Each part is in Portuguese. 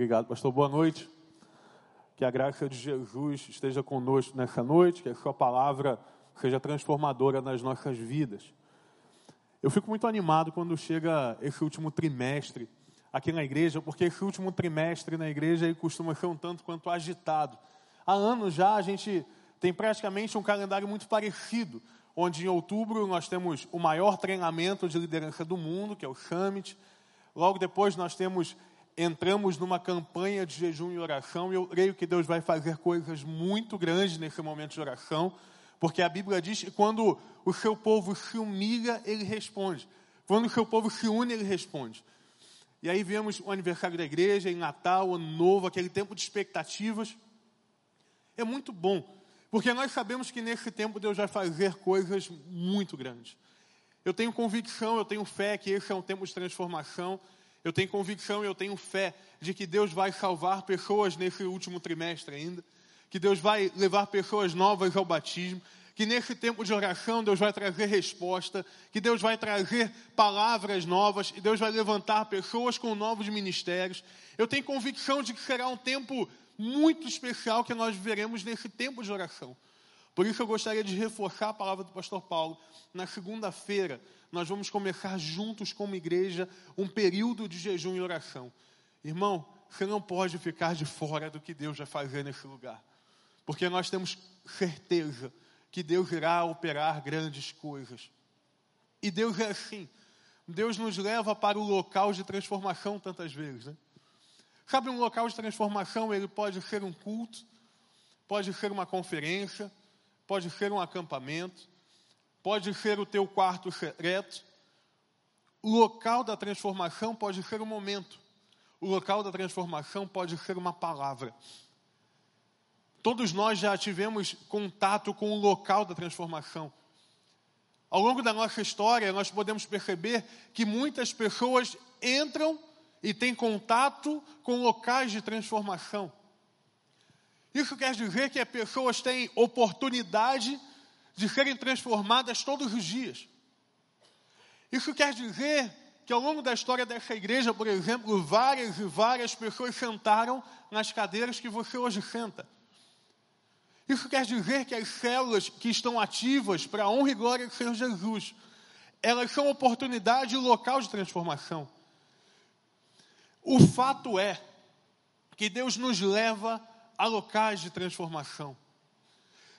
Obrigado, pastor. Boa noite. Que a graça de Jesus esteja conosco nessa noite, que a sua palavra seja transformadora nas nossas vidas. Eu fico muito animado quando chega esse último trimestre aqui na igreja, porque esse último trimestre na igreja costuma ser um tanto quanto agitado. Há anos já a gente tem praticamente um calendário muito parecido, onde em outubro nós temos o maior treinamento de liderança do mundo, que é o Summit. Logo depois nós temos entramos numa campanha de jejum e oração, e eu creio que Deus vai fazer coisas muito grandes nesse momento de oração, porque a Bíblia diz que quando o seu povo se humilha, ele responde. Quando o seu povo se une, ele responde. E aí vemos o aniversário da igreja, em Natal, Ano Novo, aquele tempo de expectativas. É muito bom, porque nós sabemos que nesse tempo Deus vai fazer coisas muito grandes. Eu tenho convicção, eu tenho fé que esse é um tempo de transformação eu tenho convicção e eu tenho fé de que Deus vai salvar pessoas nesse último trimestre ainda, que Deus vai levar pessoas novas ao batismo, que nesse tempo de oração Deus vai trazer resposta, que Deus vai trazer palavras novas e Deus vai levantar pessoas com novos ministérios. Eu tenho convicção de que será um tempo muito especial que nós viveremos nesse tempo de oração. Por isso eu gostaria de reforçar a palavra do pastor Paulo. Na segunda-feira, nós vamos começar juntos como igreja um período de jejum e oração. Irmão, você não pode ficar de fora do que Deus vai fazer nesse lugar. Porque nós temos certeza que Deus irá operar grandes coisas. E Deus é assim. Deus nos leva para o local de transformação tantas vezes. Né? Sabe, um local de transformação, ele pode ser um culto, pode ser uma conferência, pode ser um acampamento, pode ser o teu quarto secreto. O local da transformação pode ser um momento. O local da transformação pode ser uma palavra. Todos nós já tivemos contato com o local da transformação. Ao longo da nossa história, nós podemos perceber que muitas pessoas entram e têm contato com locais de transformação. Isso quer dizer que as pessoas têm oportunidade de serem transformadas todos os dias. Isso quer dizer que ao longo da história dessa igreja, por exemplo, várias e várias pessoas sentaram nas cadeiras que você hoje senta. Isso quer dizer que as células que estão ativas para a honra e glória do Senhor Jesus, elas são oportunidade e local de transformação. O fato é que Deus nos leva a locais de transformação.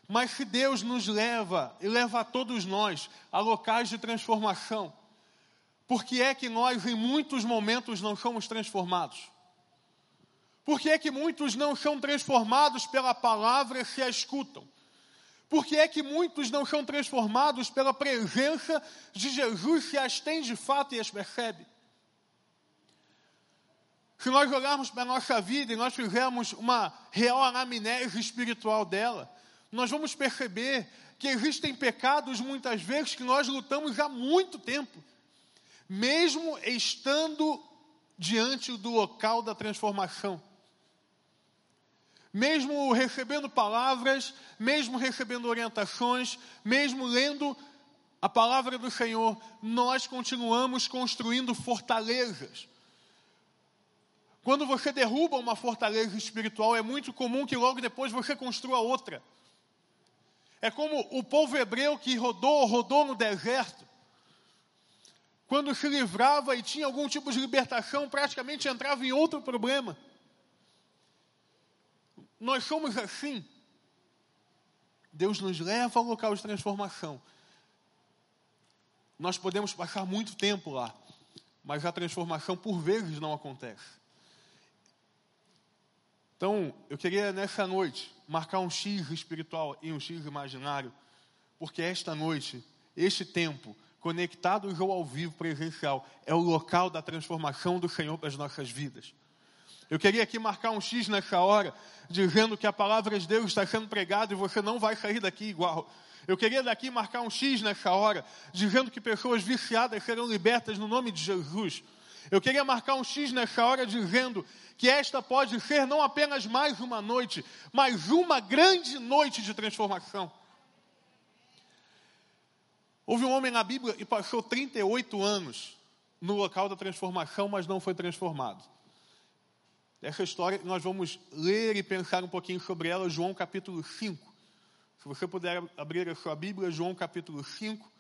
Mas se Deus nos leva e leva a todos nós a locais de transformação, por que é que nós em muitos momentos não somos transformados? Por que é que muitos não são transformados pela palavra se a escutam? Por que é que muitos não são transformados pela presença de Jesus se as tem de fato e as percebe? Se nós olharmos para a nossa vida e nós fizermos uma real anamnese espiritual dela, nós vamos perceber que existem pecados muitas vezes que nós lutamos há muito tempo, mesmo estando diante do local da transformação. Mesmo recebendo palavras, mesmo recebendo orientações, mesmo lendo a palavra do Senhor, nós continuamos construindo fortalezas. Quando você derruba uma fortaleza espiritual, é muito comum que logo depois você construa outra. É como o povo hebreu que rodou, rodou no deserto. Quando se livrava e tinha algum tipo de libertação, praticamente entrava em outro problema. Nós somos assim. Deus nos leva ao local de transformação. Nós podemos passar muito tempo lá, mas a transformação por vezes não acontece. Então, eu queria nessa noite marcar um X espiritual e um X imaginário, porque esta noite, este tempo, conectados ao vivo presencial, é o local da transformação do Senhor para as nossas vidas. Eu queria aqui marcar um X nessa hora, dizendo que a palavra de Deus está sendo pregada e você não vai sair daqui igual. Eu queria daqui marcar um X nessa hora, dizendo que pessoas viciadas serão libertas no nome de Jesus. Eu queria marcar um X nessa hora, dizendo que esta pode ser não apenas mais uma noite, mas uma grande noite de transformação. Houve um homem na Bíblia que passou 38 anos no local da transformação, mas não foi transformado. Essa história nós vamos ler e pensar um pouquinho sobre ela, João capítulo 5. Se você puder abrir a sua Bíblia, João capítulo 5,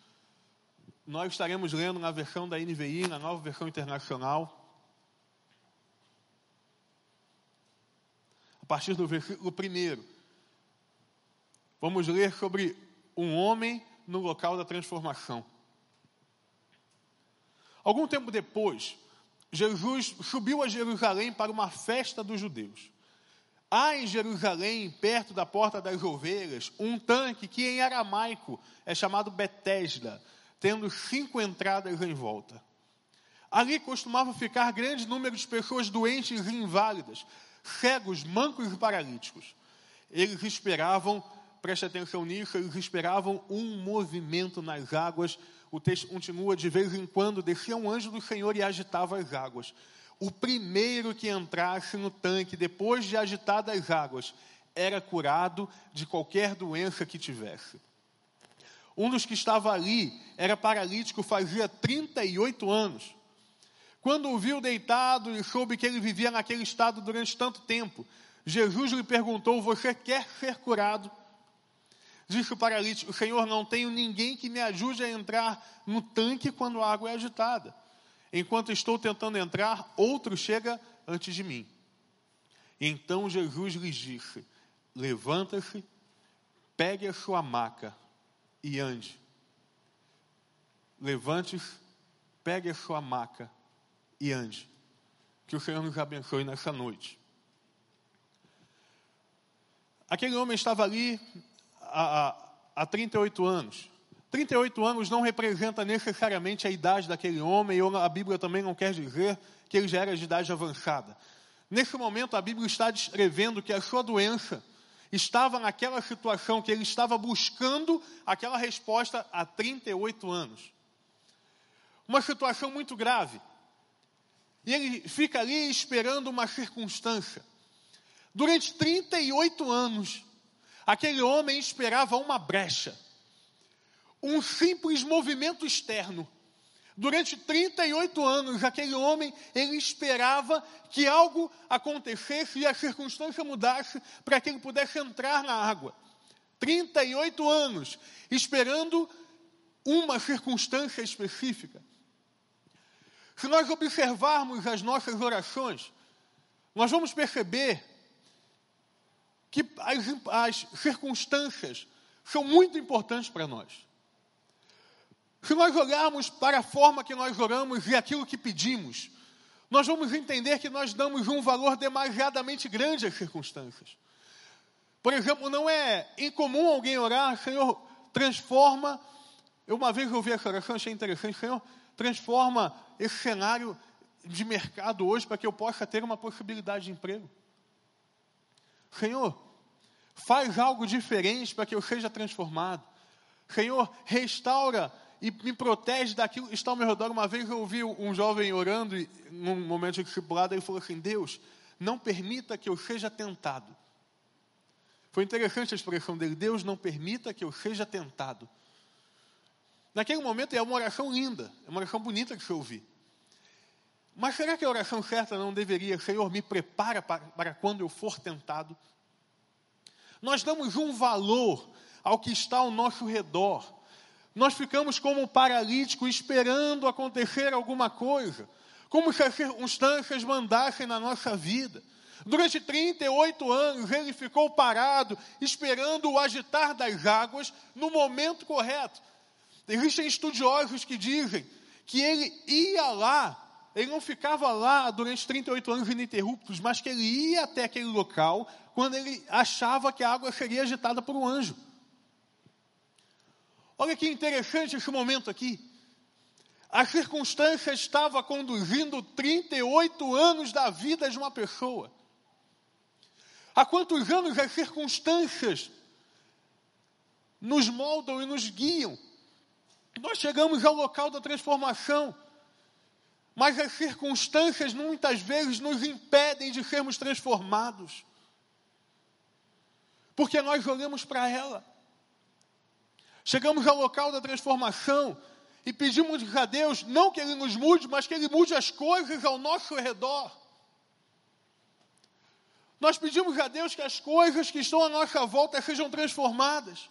nós estaremos lendo na versão da NVI, na nova versão internacional. A partir do versículo 1. Vamos ler sobre um homem no local da transformação. Algum tempo depois, Jesus subiu a Jerusalém para uma festa dos judeus. Há em Jerusalém, perto da Porta das Ovelhas, um tanque que em aramaico é chamado Betesda, tendo cinco entradas em volta. Ali costumava ficar grande número de pessoas doentes e inválidas, cegos, mancos e paralíticos. Eles esperavam preste atenção nisso, eles esperavam um movimento nas águas. O texto continua, de vez em quando descia um anjo do Senhor e agitava as águas. O primeiro que entrasse no tanque, depois de agitadas as águas, era curado de qualquer doença que tivesse. Um dos que estava ali era paralítico, fazia 38 anos. Quando o viu deitado e soube que ele vivia naquele estado durante tanto tempo, Jesus lhe perguntou: Você quer ser curado? Disse o paralítico: Senhor, não tenho ninguém que me ajude a entrar no tanque quando a água é agitada. Enquanto estou tentando entrar, outro chega antes de mim. Então Jesus lhes disse: Levanta-se, pegue a sua maca e ande. Levante-se, pegue a sua maca e ande. Que o Senhor nos abençoe nessa noite. Aquele homem estava ali há, há 38 anos. 38 anos não representa necessariamente a idade daquele homem, ou a Bíblia também não quer dizer que ele já era de idade avançada. Nesse momento, a Bíblia está descrevendo que a sua doença estava naquela situação que ele estava buscando aquela resposta há 38 anos. Uma situação muito grave. E ele fica ali esperando uma circunstância. Durante 38 anos, Aquele homem esperava uma brecha, um simples movimento externo. Durante 38 anos, aquele homem, ele esperava que algo acontecesse e a circunstância mudasse para que ele pudesse entrar na água. 38 anos, esperando uma circunstância específica. Se nós observarmos as nossas orações, nós vamos perceber que as, as circunstâncias são muito importantes para nós. Se nós olharmos para a forma que nós oramos e aquilo que pedimos, nós vamos entender que nós damos um valor demasiadamente grande às circunstâncias. Por exemplo, não é incomum alguém orar, Senhor, transforma. Eu uma vez ouvi essa oração, achei interessante, Senhor, transforma esse cenário de mercado hoje para que eu possa ter uma possibilidade de emprego. Senhor, faz algo diferente para que eu seja transformado. Senhor, restaura e me protege daquilo que está ao meu redor. Uma vez eu ouvi um jovem orando, num momento de discipulado, ele falou assim: Deus, não permita que eu seja tentado. Foi interessante a expressão dele: Deus, não permita que eu seja tentado. Naquele momento é uma oração linda, é uma oração bonita de se ouvir. Mas será que a oração certa não deveria, Senhor, me prepara para, para quando eu for tentado? Nós damos um valor ao que está ao nosso redor. Nós ficamos como um paralítico esperando acontecer alguma coisa, como se as circunstâncias mandassem na nossa vida. Durante 38 anos ele ficou parado, esperando o agitar das águas no momento correto. Existem estudiosos que dizem que ele ia lá ele não ficava lá durante 38 anos ininterruptos, mas que ele ia até aquele local quando ele achava que a água seria agitada por um anjo. Olha que interessante esse momento aqui. A circunstância estava conduzindo 38 anos da vida de uma pessoa. Há quantos anos as circunstâncias nos moldam e nos guiam? Nós chegamos ao local da transformação. Mas as circunstâncias muitas vezes nos impedem de sermos transformados. Porque nós olhamos para ela. Chegamos ao local da transformação e pedimos a Deus não que Ele nos mude, mas que Ele mude as coisas ao nosso redor. Nós pedimos a Deus que as coisas que estão à nossa volta sejam transformadas.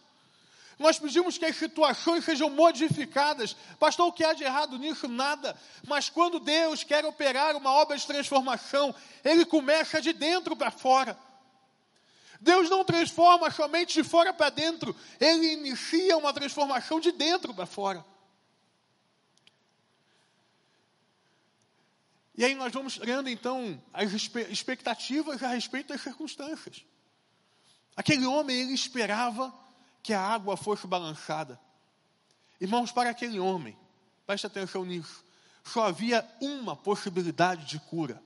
Nós pedimos que as situações sejam modificadas. Pastor, o que há de errado nisso? Nada. Mas quando Deus quer operar uma obra de transformação, Ele começa de dentro para fora. Deus não transforma somente de fora para dentro, Ele inicia uma transformação de dentro para fora. E aí nós vamos criando então as expectativas a respeito das circunstâncias. Aquele homem, ele esperava que a água fosse balançada. Irmãos, para aquele homem, preste atenção nisso, só havia uma possibilidade de cura.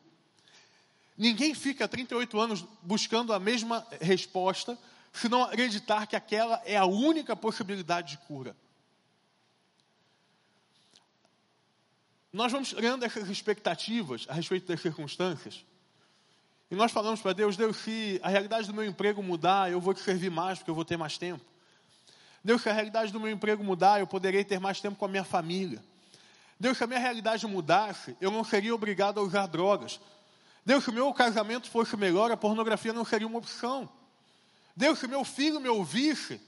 Ninguém fica 38 anos buscando a mesma resposta, se não acreditar que aquela é a única possibilidade de cura. Nós vamos criando essas expectativas a respeito das circunstâncias. E nós falamos para Deus, Deus, se a realidade do meu emprego mudar, eu vou te servir mais, porque eu vou ter mais tempo. Deus, se a realidade do meu emprego mudar, eu poderei ter mais tempo com a minha família. Deus, se a minha realidade mudasse, eu não seria obrigado a usar drogas. Deus, se o meu casamento fosse melhor, a pornografia não seria uma opção. Deus, se meu filho me ouvisse,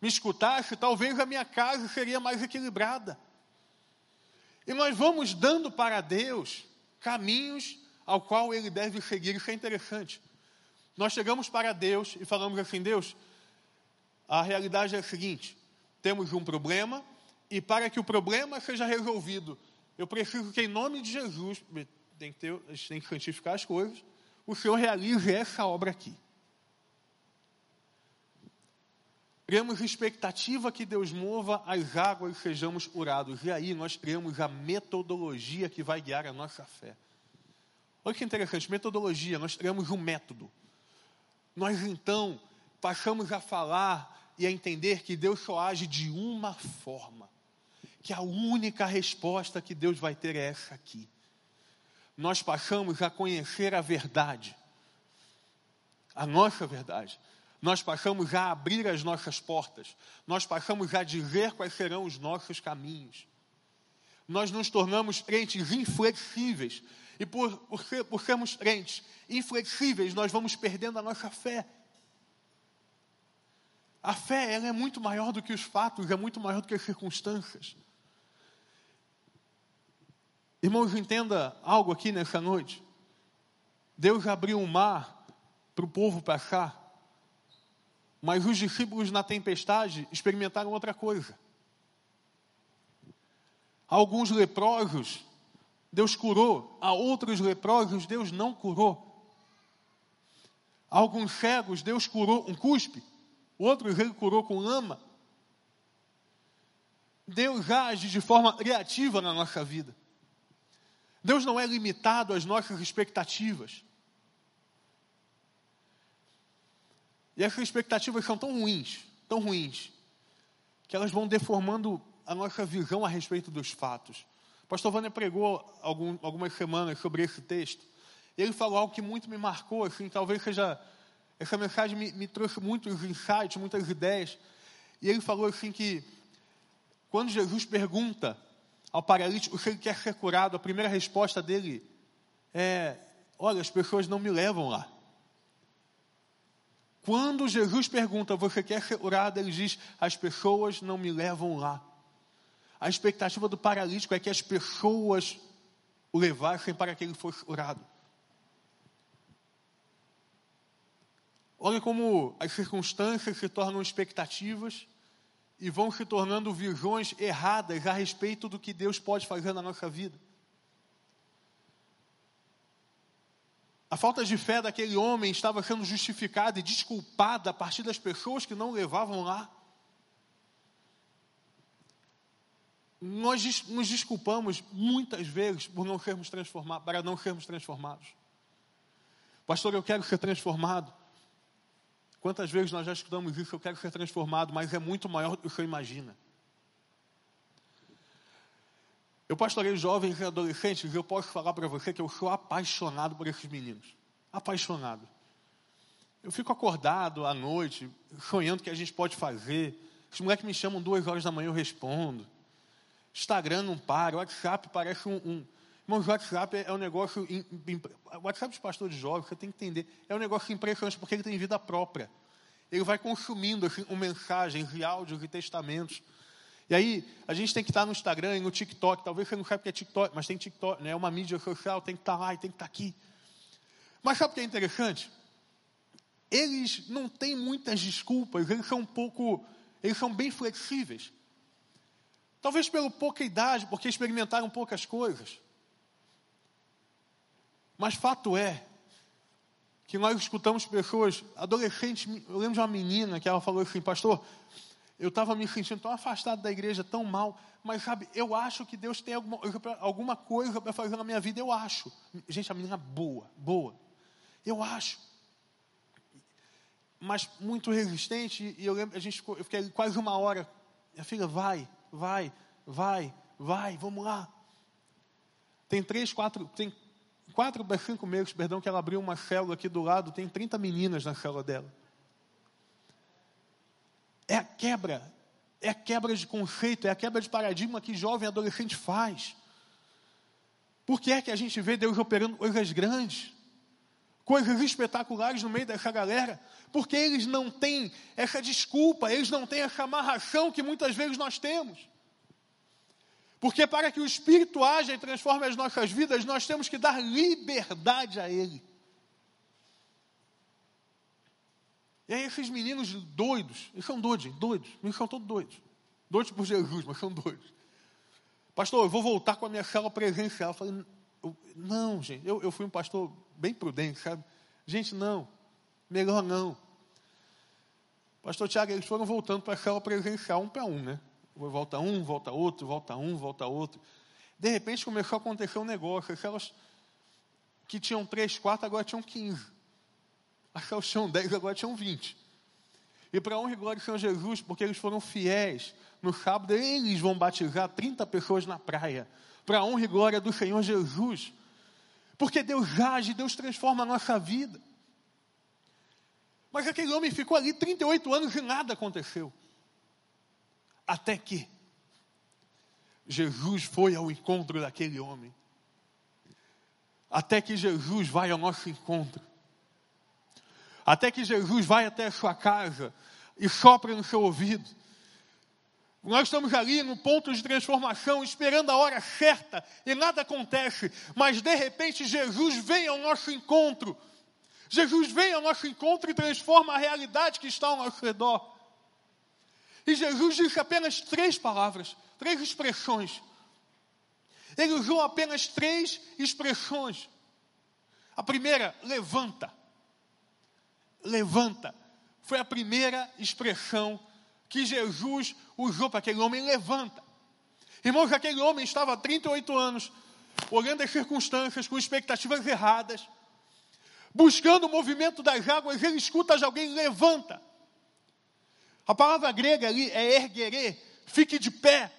me escutasse, talvez a minha casa seria mais equilibrada. E nós vamos dando para Deus caminhos ao qual ele deve seguir. Isso é interessante. Nós chegamos para Deus e falamos assim: Deus, a realidade é a seguinte: temos um problema, e para que o problema seja resolvido, eu preciso que, em nome de Jesus, tem que ter, a gente tem que santificar as coisas, o Senhor realize essa obra aqui. Criamos expectativa que Deus mova as águas e sejamos curados. E aí nós criamos a metodologia que vai guiar a nossa fé. Olha que interessante, metodologia, nós criamos um método. Nós então passamos a falar e a entender que Deus só age de uma forma. Que a única resposta que Deus vai ter é essa aqui nós passamos a conhecer a verdade, a nossa verdade. Nós passamos a abrir as nossas portas, nós passamos a dizer quais serão os nossos caminhos. Nós nos tornamos crentes inflexíveis, e por, por, ser, por sermos crentes inflexíveis, nós vamos perdendo a nossa fé. A fé ela é muito maior do que os fatos, é muito maior do que as circunstâncias. Irmãos, entenda algo aqui nessa noite. Deus abriu um mar para o povo passar, mas os discípulos na tempestade experimentaram outra coisa. Alguns leprosos, Deus curou, a outros leprosos, Deus não curou. Alguns cegos, Deus curou um cuspe, outros ele curou com lama. Deus age de forma criativa na nossa vida. Deus não é limitado às nossas expectativas. E essas expectativas são tão ruins, tão ruins, que elas vão deformando a nossa visão a respeito dos fatos. O pastor Vânia pregou algum, algumas semanas sobre esse texto. Ele falou algo que muito me marcou, assim, talvez seja. Essa mensagem me, me trouxe muitos insights, muitas ideias. E ele falou assim que quando Jesus pergunta ao paralítico se ele quer ser curado, a primeira resposta dele é: Olha, as pessoas não me levam lá. Quando Jesus pergunta, você quer ser curado? Ele diz: As pessoas não me levam lá. A expectativa do paralítico é que as pessoas o levassem para que ele fosse curado. Olha como as circunstâncias se tornam expectativas e vão se tornando visões erradas a respeito do que Deus pode fazer na nossa vida. A falta de fé daquele homem estava sendo justificada e desculpada a partir das pessoas que não levavam lá. Nós nos desculpamos muitas vezes por não sermos transformados, para não sermos transformados. Pastor, eu quero ser transformado. Quantas vezes nós já escutamos isso? Eu quero ser transformado, mas é muito maior do que você imagina. Eu pastorei jovens e adolescentes e eu posso falar para você que eu sou apaixonado por esses meninos. Apaixonado. Eu fico acordado à noite, sonhando o que a gente pode fazer. Os moleques me chamam duas horas da manhã, eu respondo. Instagram não para, WhatsApp parece um, um Irmãos, o WhatsApp é um negócio. O WhatsApp de pastor de jovens, você tem que entender, é um negócio impressionante, porque ele tem vida própria. Ele vai consumindo assim, um mensagens e áudios e testamentos. E aí, a gente tem que estar no Instagram e no TikTok. Talvez você não saiba o que é TikTok, mas tem TikTok, né? é uma mídia social, tem que estar lá e tem que estar aqui. Mas sabe o que é interessante? Eles não têm muitas desculpas, eles são um pouco, eles são bem flexíveis. Talvez pela pouca idade, porque experimentaram poucas coisas. Mas fato é que nós escutamos pessoas, adolescentes, eu lembro de uma menina que ela falou assim, pastor, eu estava me sentindo tão afastado da igreja, tão mal, mas sabe, eu acho que Deus tem alguma, alguma coisa para fazer na minha vida, eu acho. Gente, a menina boa, boa. Eu acho. Mas muito resistente, e eu lembro, a gente eu fiquei quase uma hora. Minha filha, vai, vai, vai, vai, vamos lá. Tem três, quatro, tem quatro para cinco meses, perdão, que ela abriu uma célula aqui do lado, tem 30 meninas na célula dela. É a quebra, é a quebra de conceito, é a quebra de paradigma que jovem adolescente faz. Por que é que a gente vê Deus operando coisas grandes, coisas espetaculares no meio dessa galera? Porque eles não têm essa desculpa, eles não têm essa amarração que muitas vezes nós temos. Porque para que o Espírito haja e transforme as nossas vidas, nós temos que dar liberdade a Ele. E aí esses meninos doidos, eles são doidos, doidos, eles são todos doidos. Doidos por Jesus, mas são doidos. Pastor, eu vou voltar com a minha célula presencial. Eu falei, não, gente, eu, eu fui um pastor bem prudente, sabe? Gente, não, melhor não. Pastor Tiago, eles foram voltando para a célula presencial, um para um, né? Volta um, volta outro, volta um, volta outro. De repente começou a acontecer um negócio. Aquelas que tinham três, quatro, agora tinham quinze. Aquelas que tinham dez, agora tinham vinte. E para honra e glória do Senhor Jesus, porque eles foram fiéis, no sábado eles vão batizar 30 pessoas na praia. Para honra e glória do Senhor Jesus. Porque Deus age, Deus transforma a nossa vida. Mas aquele homem ficou ali 38 anos e nada aconteceu. Até que Jesus foi ao encontro daquele homem. Até que Jesus vai ao nosso encontro. Até que Jesus vai até a sua casa e sopra no seu ouvido. Nós estamos ali no ponto de transformação, esperando a hora certa, e nada acontece, mas de repente Jesus vem ao nosso encontro. Jesus vem ao nosso encontro e transforma a realidade que está ao nosso redor. E Jesus disse apenas três palavras, três expressões. Ele usou apenas três expressões. A primeira, levanta. Levanta. Foi a primeira expressão que Jesus usou para aquele homem, levanta. Irmãos, aquele homem estava há 38 anos, olhando as circunstâncias, com expectativas erradas, buscando o movimento das águas, ele escuta de alguém, levanta. A palavra grega ali é erguerê, fique de pé.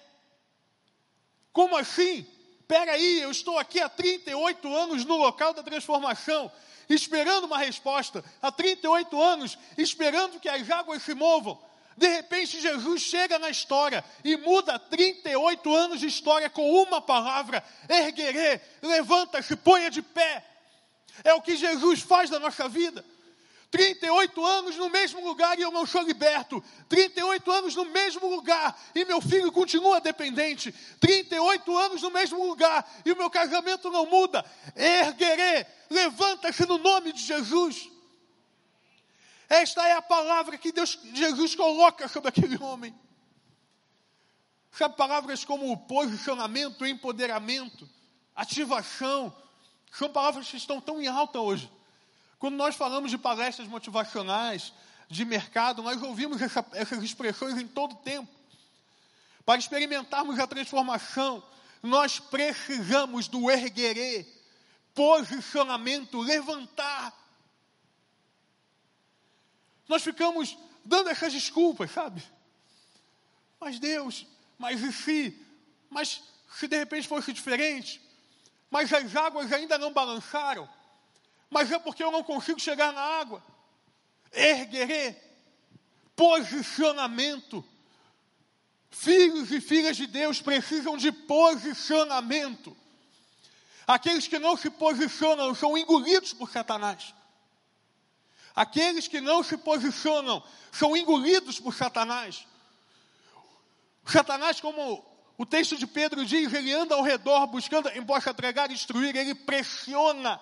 Como assim? Espera aí, eu estou aqui há 38 anos no local da transformação, esperando uma resposta. Há 38 anos, esperando que as águas se movam. De repente, Jesus chega na história e muda 38 anos de história com uma palavra: erguerê, levanta-se, ponha de pé. É o que Jesus faz na nossa vida. 38 anos no mesmo lugar e eu não sou liberto. 38 anos no mesmo lugar e meu filho continua dependente. 38 anos no mesmo lugar e o meu casamento não muda. Erguerê, levanta-se no nome de Jesus. Esta é a palavra que Deus, Jesus coloca sobre aquele homem. Sabe, palavras como posicionamento, empoderamento, ativação, são palavras que estão tão em alta hoje. Quando nós falamos de palestras motivacionais, de mercado, nós ouvimos essa, essas expressões em todo tempo. Para experimentarmos a transformação, nós precisamos do erguerê, posicionamento, levantar. Nós ficamos dando essas desculpas, sabe? Mas Deus, mas e se? Mas se de repente fosse diferente? Mas as águas ainda não balançaram? Mas é porque eu não consigo chegar na água. Erguerê, posicionamento. Filhos e filhas de Deus precisam de posicionamento. Aqueles que não se posicionam são engolidos por Satanás. Aqueles que não se posicionam são engolidos por Satanás. Satanás, como o texto de Pedro diz, ele anda ao redor buscando, embora pregar e destruir, ele pressiona.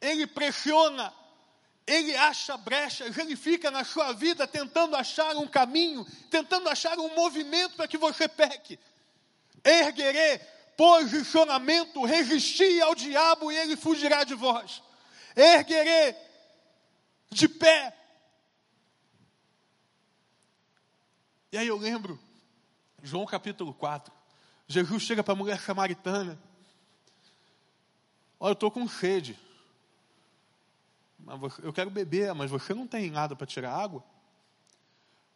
Ele pressiona. Ele acha brechas, ele fica na sua vida tentando achar um caminho, tentando achar um movimento para que você peque. Erguerê, posicionamento, resistir ao diabo e ele fugirá de vós. Erguerê, de pé. E aí eu lembro, João capítulo 4, Jesus chega para a mulher samaritana. Olha, eu estou com sede eu quero beber, mas você não tem nada para tirar água?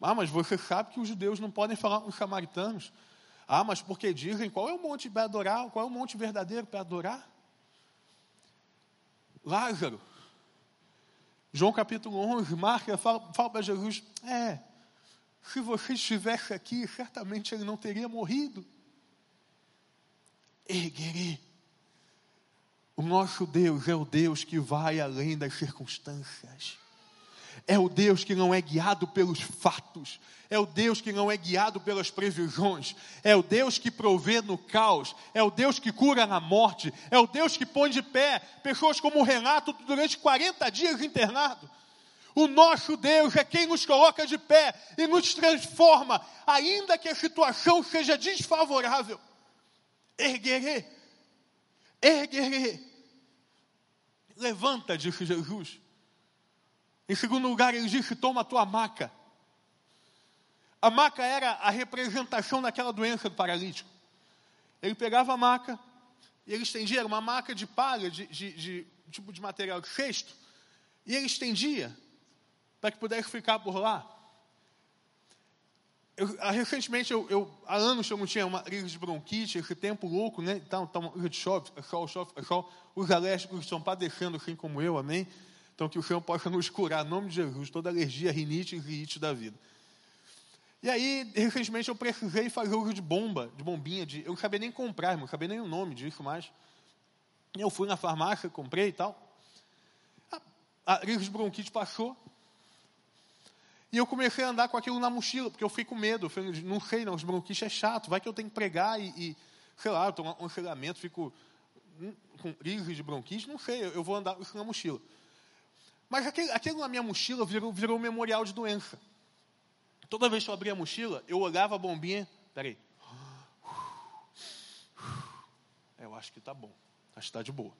Ah, mas você sabe que os judeus não podem falar com os samaritanos. Ah, mas porque dizem qual é o monte para adorar, qual é o monte verdadeiro para adorar? Lázaro, João capítulo 11, Marca fala, fala para Jesus: É, se você estivesse aqui, certamente ele não teria morrido. Erguerei o nosso Deus é o Deus que vai além das circunstâncias. É o Deus que não é guiado pelos fatos. É o Deus que não é guiado pelas previsões. É o Deus que provê no caos. É o Deus que cura na morte. É o Deus que põe de pé pessoas como o Renato durante 40 dias internado. O nosso Deus é quem nos coloca de pé e nos transforma, ainda que a situação seja desfavorável. Erguerei erguerei. Levanta, disse Jesus. Em segundo lugar, ele disse: toma a tua maca. A maca era a representação daquela doença do paralítico. Ele pegava a maca e ele estendia, era uma maca de palha, de, de, de tipo de material de cesto, e ele estendia para que pudesse ficar por lá. Eu, ah, recentemente, eu, eu, há anos eu não tinha uma crise de bronquite, esse tempo louco, né? De chove, é sol, chove, é sol. Os alérgicos estão padecendo assim como eu, amém? Então, que o Senhor possa nos curar, em nome de Jesus, toda alergia, rinite e rinite da vida. E aí, recentemente, eu precisei fazer uso de bomba, de bombinha, de, eu não sabia nem comprar, não sabia nem o nome disso mais. Eu fui na farmácia, comprei e tal. A, a crise de bronquite passou, e eu comecei a andar com aquilo na mochila, porque eu fiquei com medo. Eu falei, não sei, não, os bronquites é chato, vai que eu tenho que pregar e, e sei lá, eu tomo um aconselhamento, fico com crise de bronquite, não sei, eu vou andar com isso na mochila. Mas aquele, aquilo na minha mochila virou, virou um memorial de doença. Toda vez que eu abria a mochila, eu olhava a bombinha, peraí. Eu acho que está bom, acho que está de boa.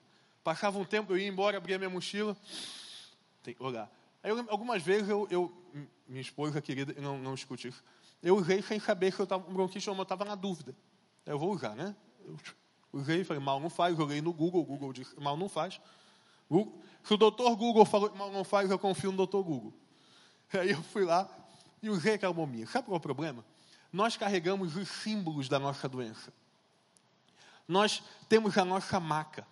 Passava um tempo, eu ia embora, abria minha mochila, tem que olhar. Aí algumas vezes eu, eu, minha esposa querida, não, não escute isso, eu usei sem saber se eu estava com bronquite ou não, eu estava na dúvida. Eu vou usar, né? Eu usei e falei, mal não faz, joguei no Google, o Google disse, mal não faz. Google, se o doutor Google falou mal não faz, eu confio no doutor Google. Aí eu fui lá e usei aquela bombinha. Sabe qual é o problema? Nós carregamos os símbolos da nossa doença. Nós temos a nossa maca.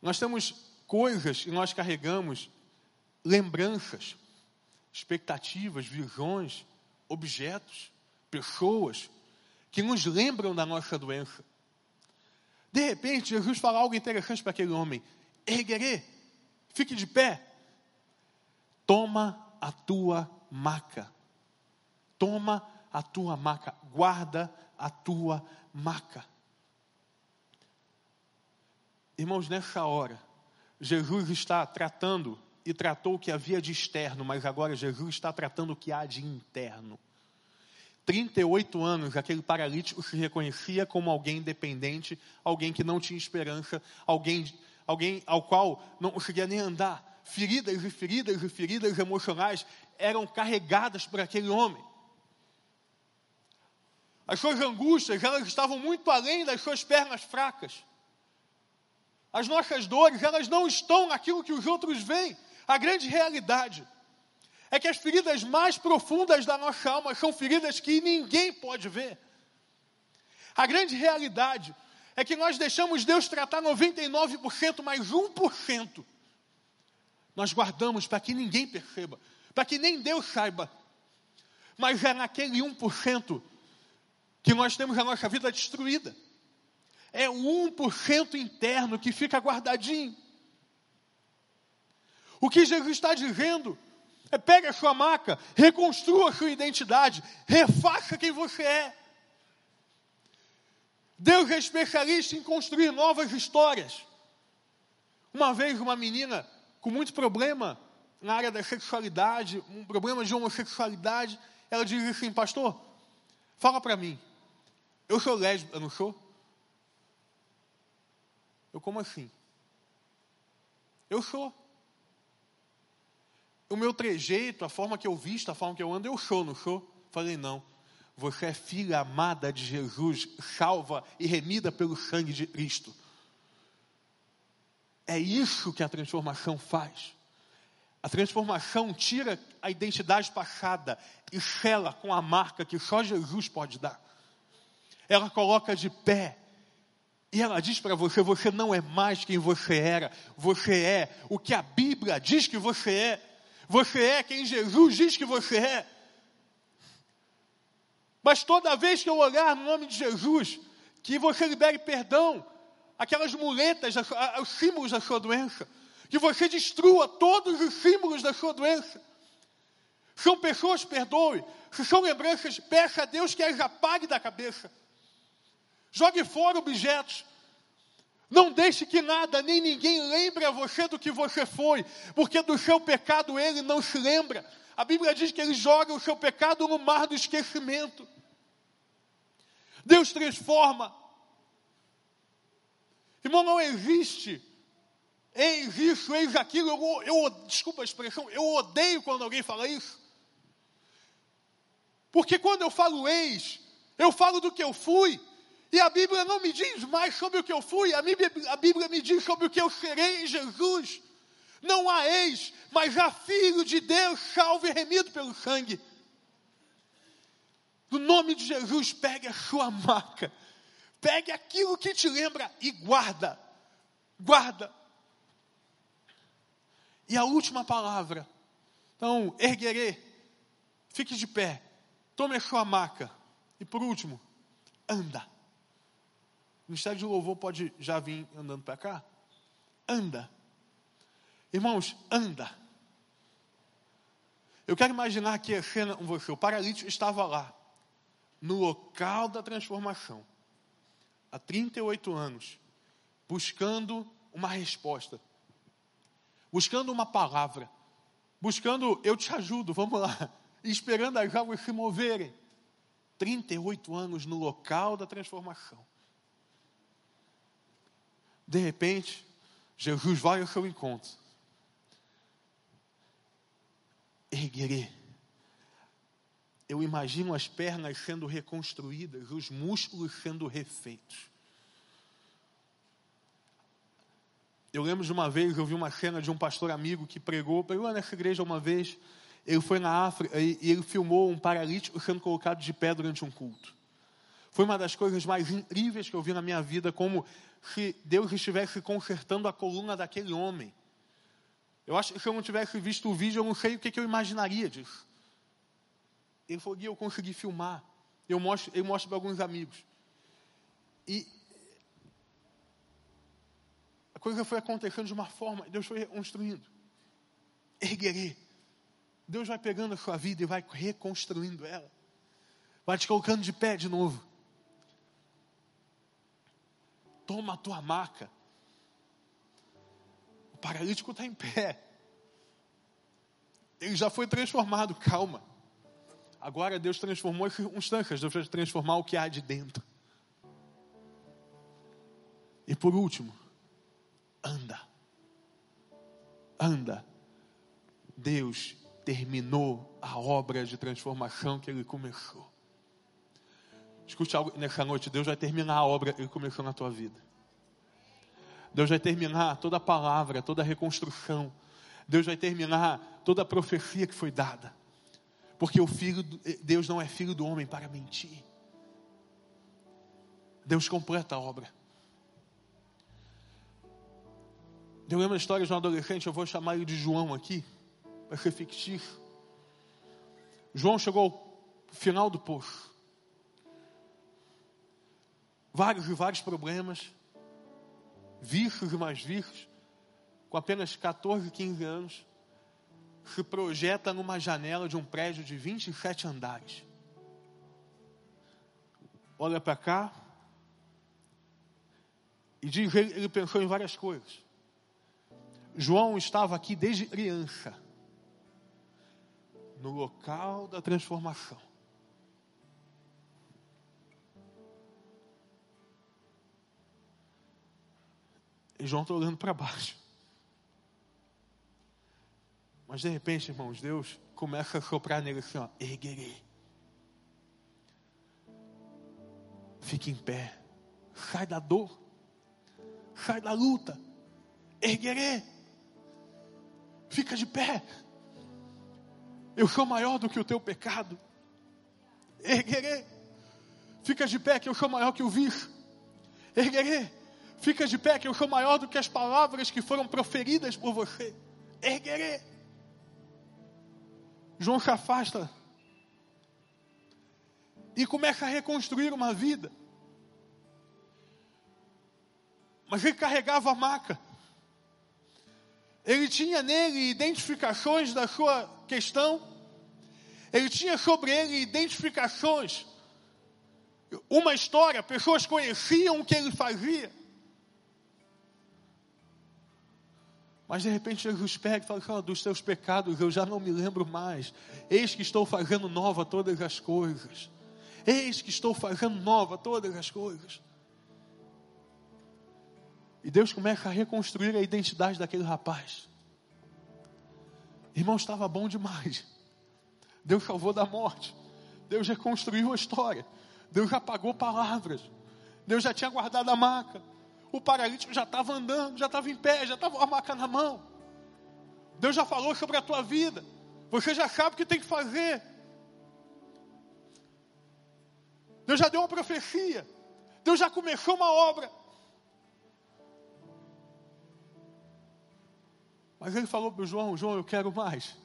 Nós temos coisas que nós carregamos lembranças, expectativas, visões, objetos, pessoas que nos lembram da nossa doença. De repente, Jesus fala algo interessante para aquele homem: erguerê, fique de pé, toma a tua maca, toma a tua maca, guarda a tua maca. Irmãos, nessa hora, Jesus está tratando e tratou o que havia de externo, mas agora Jesus está tratando o que há de interno. 38 anos, aquele paralítico se reconhecia como alguém dependente, alguém que não tinha esperança, alguém, alguém ao qual não conseguia nem andar. Feridas e feridas e feridas emocionais eram carregadas por aquele homem. As suas angústias, elas estavam muito além das suas pernas fracas. As nossas dores, elas não estão naquilo que os outros veem. A grande realidade é que as feridas mais profundas da nossa alma são feridas que ninguém pode ver. A grande realidade é que nós deixamos Deus tratar 99%, mais 1%. Nós guardamos para que ninguém perceba, para que nem Deus saiba. Mas é naquele 1% que nós temos a nossa vida destruída. é o 1% interno que fica guardadinho. O que Jesus está dizendo é: pegue a sua maca, reconstrua a sua identidade, refaça quem você é. Deus é especialista em construir novas histórias. Uma vez, uma menina com muito problema na área da sexualidade, um problema de homossexualidade, ela disse assim: Pastor, fala para mim, eu sou lésbica, não sou? Eu, como assim? Eu sou o meu trejeito, a forma que eu visto, a forma que eu ando, eu sou, não sou? Falei, não. Você é filha amada de Jesus, salva e remida pelo sangue de Cristo. É isso que a transformação faz. A transformação tira a identidade passada e sela com a marca que só Jesus pode dar. Ela coloca de pé e ela diz para você: você não é mais quem você era, você é o que a Bíblia diz que você é. Você é quem Jesus diz que você é. Mas toda vez que eu olhar no nome de Jesus, que você libere perdão, aquelas muletas, os símbolos da sua doença, que você destrua todos os símbolos da sua doença. São pessoas, perdoe. Se são lembranças, peça a Deus que as apague da cabeça. Jogue fora objetos. Não deixe que nada nem ninguém lembre a você do que você foi, porque do seu pecado ele não se lembra. A Bíblia diz que ele joga o seu pecado no mar do esquecimento. Deus transforma. Irmão, não existe. Eis isso, eis aquilo. Eu, eu, desculpa a expressão, eu odeio quando alguém fala isso. Porque quando eu falo eis, eu falo do que eu fui, e a Bíblia não me diz mais sobre o que eu fui, a Bíblia, a Bíblia me diz sobre o que eu serei em Jesus. Não há ex, mas há filho de Deus, salvo e remido pelo sangue. No nome de Jesus, pegue a sua marca, pegue aquilo que te lembra e guarda, guarda. E a última palavra, então, erguerê, fique de pé, tome a sua maca, e por último, anda. O Ministério de Louvor pode já vir andando para cá? Anda. Irmãos, anda. Eu quero imaginar aqui a cena com você. O paralítico estava lá, no local da transformação, há 38 anos, buscando uma resposta, buscando uma palavra, buscando, eu te ajudo, vamos lá, esperando as águas se moverem. 38 anos no local da transformação. De repente, Jesus vai ao seu encontro. Erguerê. Eu imagino as pernas sendo reconstruídas, os músculos sendo refeitos. Eu lembro de uma vez, eu vi uma cena de um pastor amigo que pregou, pregou nessa igreja uma vez. Ele foi na África e ele filmou um paralítico sendo colocado de pé durante um culto. Foi uma das coisas mais incríveis que eu vi na minha vida, como se Deus estivesse consertando a coluna daquele homem. Eu acho que se eu não tivesse visto o vídeo, eu não sei o que, que eu imaginaria disso. Ele falou, Gui, eu consegui filmar. Eu mostro, eu mostro para alguns amigos. E a coisa foi acontecendo de uma forma, Deus foi reconstruindo. Erguerê. Deus vai pegando a sua vida e vai reconstruindo ela. Vai te colocando de pé de novo. Toma a tua maca. O paralítico está em pé. Ele já foi transformado, calma. Agora Deus transformou as circunstâncias, Deus vai transformar o que há de dentro. E por último, anda. Anda. Deus terminou a obra de transformação que ele começou. Escute algo nessa noite: Deus vai terminar a obra que Ele começou na tua vida. Deus vai terminar toda a palavra, toda a reconstrução. Deus vai terminar toda a profecia que foi dada. Porque o filho, Deus não é filho do homem para mentir. Deus completa a obra. Eu lembro a história de um adolescente, eu vou chamar ele de João aqui, para ser fictício. João chegou ao final do poço. Vários e vários problemas, vícios e mais vícios, com apenas 14, 15 anos, se projeta numa janela de um prédio de 27 andares. Olha para cá e diz ele, ele pensou em várias coisas. João estava aqui desde criança, no local da transformação. E João está olhando para baixo. Mas de repente, irmãos, Deus começa a soprar nele assim, ó, erguerei. Fique em pé. Sai da dor. Sai da luta. Erguerei. Fica de pé. Eu sou maior do que o teu pecado. Erguerei. Fica de pé que eu sou maior que o vício. Erguerei. Fica de pé que eu sou maior do que as palavras que foram proferidas por você. Erguerei. João se afasta e começa a reconstruir uma vida. Mas ele carregava a maca. Ele tinha nele identificações da sua questão. Ele tinha sobre ele identificações. Uma história, pessoas conheciam o que ele fazia. Mas de repente Jesus pega e fala: oh, dos teus pecados eu já não me lembro mais. Eis que estou fazendo nova todas as coisas. Eis que estou fazendo nova todas as coisas. E Deus começa a reconstruir a identidade daquele rapaz. Irmão, estava bom demais. Deus salvou da morte. Deus reconstruiu a história. Deus já pagou palavras. Deus já tinha guardado a maca. O paralítico já estava andando, já estava em pé, já estava com a maca na mão. Deus já falou sobre a tua vida. Você já sabe o que tem que fazer. Deus já deu uma profecia. Deus já começou uma obra. Mas ele falou para o João: João, eu quero mais.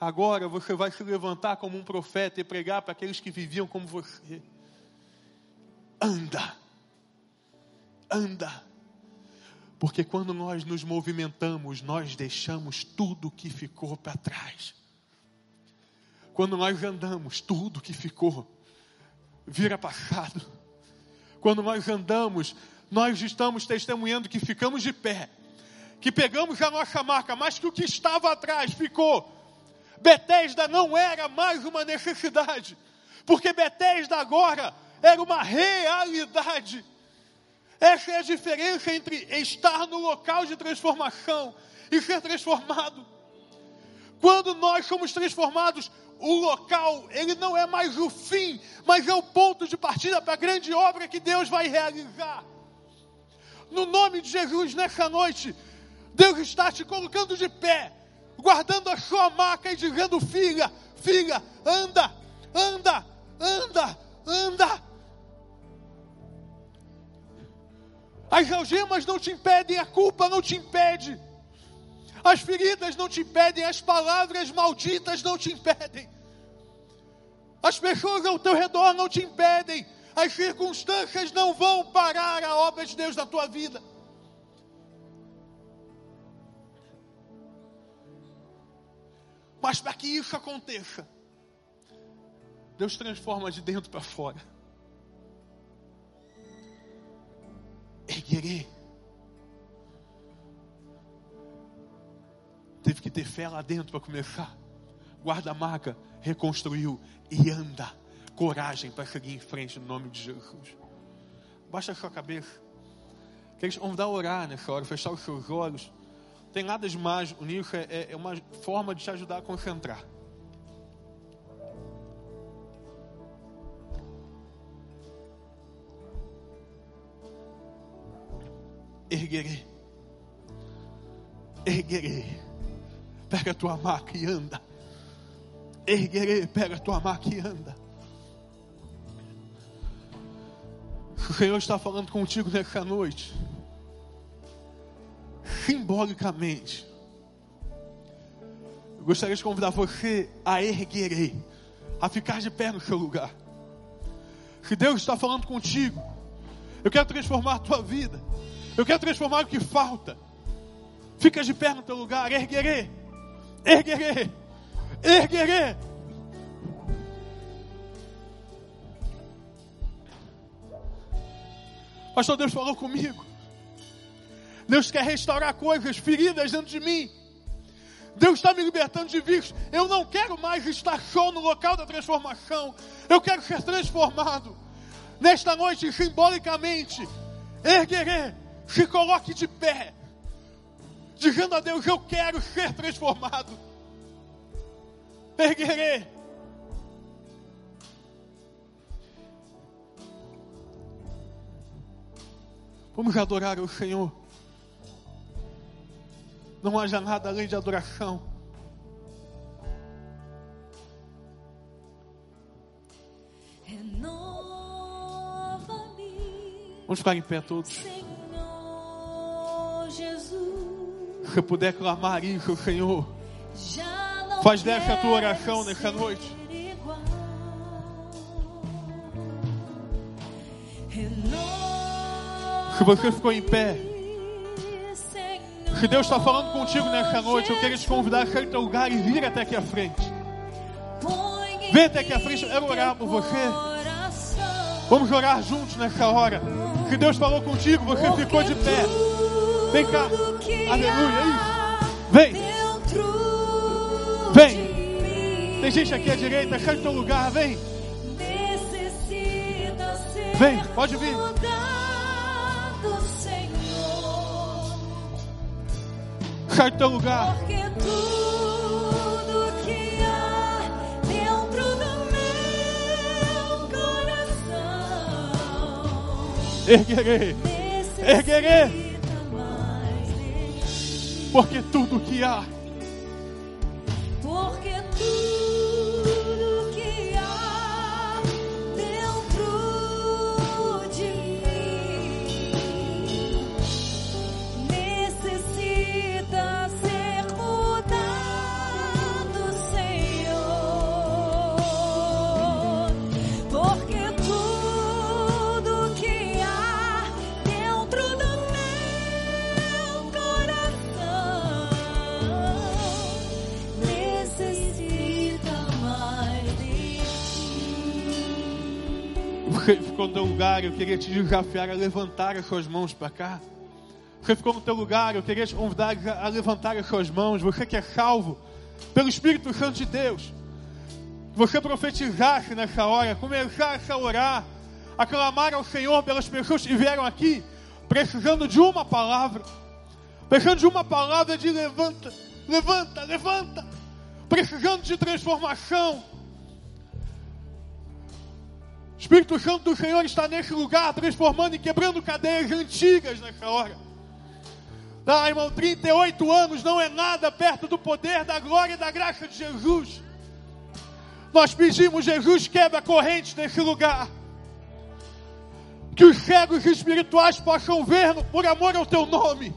Agora você vai se levantar como um profeta e pregar para aqueles que viviam como você. Anda anda. Porque quando nós nos movimentamos, nós deixamos tudo que ficou para trás. Quando nós andamos, tudo que ficou vira passado. Quando nós andamos, nós estamos testemunhando que ficamos de pé, que pegamos a nossa marca, mas que o que estava atrás ficou. Betesda não era mais uma necessidade, porque Betesda agora era uma realidade. Essa é a diferença entre estar no local de transformação e ser transformado. Quando nós somos transformados, o local, ele não é mais o fim, mas é o ponto de partida para a grande obra que Deus vai realizar. No nome de Jesus, nessa noite, Deus está te colocando de pé, guardando a sua maca e dizendo: filha, filha, anda, anda, anda, anda. As algemas não te impedem, a culpa não te impede. As feridas não te impedem, as palavras malditas não te impedem. As pessoas ao teu redor não te impedem. As circunstâncias não vão parar a obra de Deus na tua vida. Mas para que isso aconteça, Deus transforma de dentro para fora. Erguerei. Teve que ter fé lá dentro para começar. Guarda a marca, reconstruiu e anda. Coragem para seguir em frente no nome de Jesus. Baixa a sua cabeça. Queres vamos dar a orar nessa hora, fechar os seus olhos. Tem nada de mágico nisso, é, é uma forma de te ajudar a concentrar. Erguerei. Erguerei. Pega a tua maca e anda. Erguerei, pega a tua maca e anda. O Senhor está falando contigo nessa noite. Simbolicamente. Eu gostaria de convidar você a erguerei, a ficar de pé no seu lugar. Se Deus está falando contigo, Eu quero transformar a tua vida. Eu quero transformar o que falta. Fica de pé no teu lugar. Erguerê. Erguerê. Erguerê. Pastor, Deus falou comigo. Deus quer restaurar coisas feridas dentro de mim. Deus está me libertando de vícios. Eu não quero mais estar show no local da transformação. Eu quero ser transformado. Nesta noite, simbolicamente, erguerê, se coloque de pé, dizendo a Deus: Eu quero ser transformado. Erguerê. Vamos adorar o Senhor. Não haja nada além de adoração. Vamos ficar em pé todos. Se puder clamar isso, Senhor, faz dessa a tua oração nessa noite. Se você ficou em pé, se Deus está falando contigo nessa noite, eu quero te convidar a sair do teu lugar e vir até aqui à frente. Vem até aqui à frente, eu quero orar por você. Vamos orar juntos nessa hora. Se Deus falou contigo, você ficou de pé. Vem cá. Aleluia. Isso. Vem. Vem. Tem gente aqui à direita, do teu lugar, vem. Vem, pode vir. Do teu lugar. Porque tudo Porque tudo que há Você ficou no teu lugar, eu queria te desafiar a levantar as suas mãos para cá. Você ficou no teu lugar, eu queria te convidar a levantar as suas mãos. Você que é salvo pelo Espírito Santo de Deus. Você profetizasse nessa hora, começasse a orar, a clamar ao Senhor pelas pessoas que vieram aqui, precisando de uma palavra, precisando de uma palavra de levanta, levanta, levanta, precisando de transformação. Espírito Santo do Senhor está nesse lugar, transformando e quebrando cadeias antigas nessa hora. Ah, irmão, 38 anos não é nada perto do poder, da glória e da graça de Jesus. Nós pedimos, Jesus, quebra correntes nesse lugar. Que os cegos espirituais possam ver por amor ao teu nome.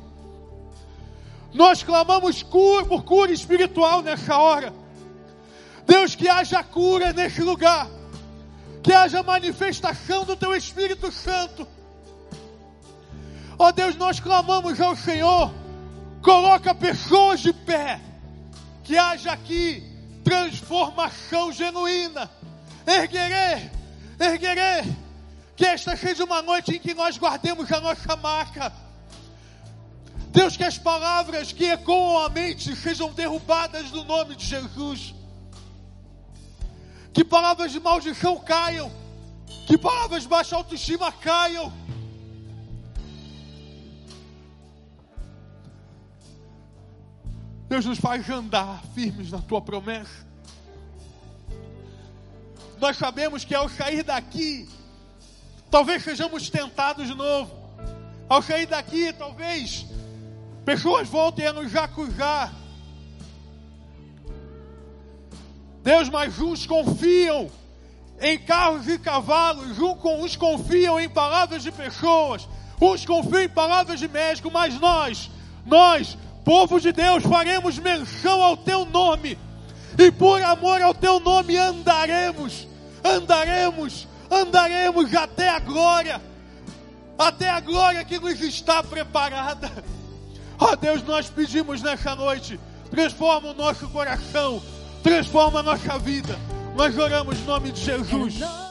Nós clamamos cura, por cura espiritual nessa hora. Deus, que haja cura nesse lugar que haja manifestação do teu Espírito Santo. Ó oh Deus, nós clamamos ao Senhor, coloca pessoas de pé, que haja aqui transformação genuína. Erguerei, erguerei, que esta seja uma noite em que nós guardemos a nossa marca. Deus, que as palavras que ecoam a mente sejam derrubadas no nome de Jesus que palavras de maldição caiam, que palavras de baixa autoestima caiam. Deus nos faz andar firmes na tua promessa. Nós sabemos que ao sair daqui, talvez sejamos tentados de novo. Ao sair daqui, talvez pessoas voltem a nos acusar. Deus, mas uns confiam em carros e cavalos, uns confiam em palavras de pessoas, uns confiam em palavras de médico, mas nós, nós, povo de Deus, faremos menção ao teu nome, e por amor ao teu nome andaremos, andaremos, andaremos até a glória. até a glória que nos está preparada. Ó Deus, nós pedimos nessa noite, transforma o nosso coração, transforma a nossa vida. Nós oramos em nome de Jesus.